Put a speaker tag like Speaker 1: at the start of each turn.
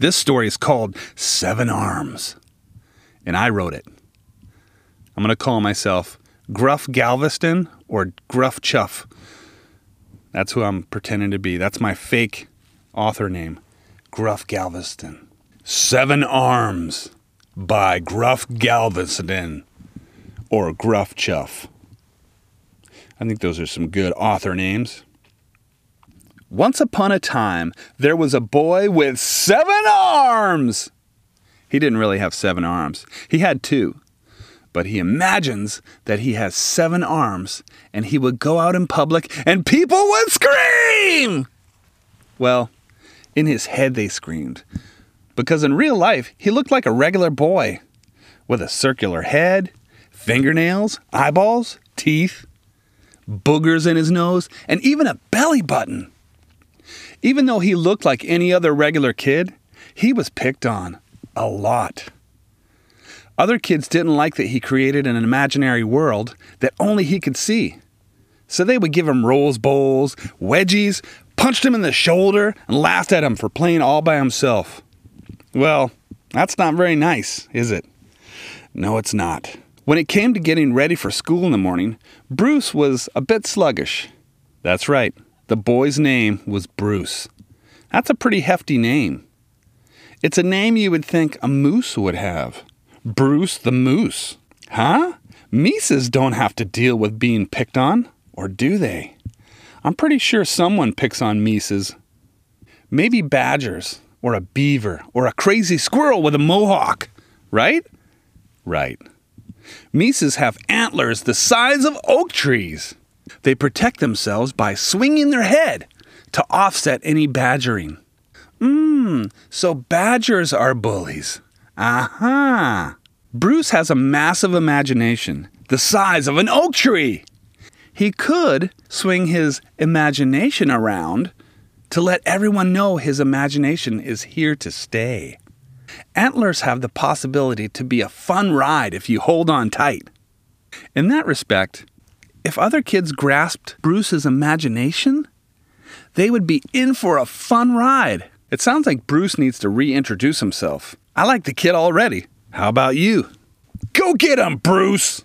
Speaker 1: This story is called Seven Arms, and I wrote it. I'm going to call myself Gruff Galveston or Gruff Chuff. That's who I'm pretending to be. That's my fake author name, Gruff Galveston. Seven Arms by Gruff Galveston or Gruff Chuff. I think those are some good author names. Once upon a time, there was a boy with seven arms. He didn't really have seven arms, he had two. But he imagines that he has seven arms and he would go out in public and people would scream. Well, in his head they screamed. Because in real life, he looked like a regular boy with a circular head, fingernails, eyeballs, teeth, boogers in his nose, and even a belly button. Even though he looked like any other regular kid, he was picked on a lot. Other kids didn't like that he created an imaginary world that only he could see. So they would give him rolls bowls, wedgies, punched him in the shoulder, and laughed at him for playing all by himself. Well, that's not very nice, is it? No, it's not. When it came to getting ready for school in the morning, Bruce was a bit sluggish. That's right, the boy's name was Bruce. That's a pretty hefty name. It's a name you would think a moose would have. Bruce the Moose. Huh? Mises don't have to deal with being picked on, or do they? I'm pretty sure someone picks on Mises. Maybe badgers, or a beaver, or a crazy squirrel with a mohawk, right? Right. Mises have antlers the size of oak trees. They protect themselves by swinging their head to offset any badgering. Mmm, so badgers are bullies. Aha! Bruce has a massive imagination, the size of an oak tree. He could swing his imagination around to let everyone know his imagination is here to stay. Antlers have the possibility to be a fun ride if you hold on tight. In that respect, if other kids grasped Bruce's imagination, they would be in for a fun ride. It sounds like Bruce needs to reintroduce himself. I like the kid already. How about you? Go get him, Bruce!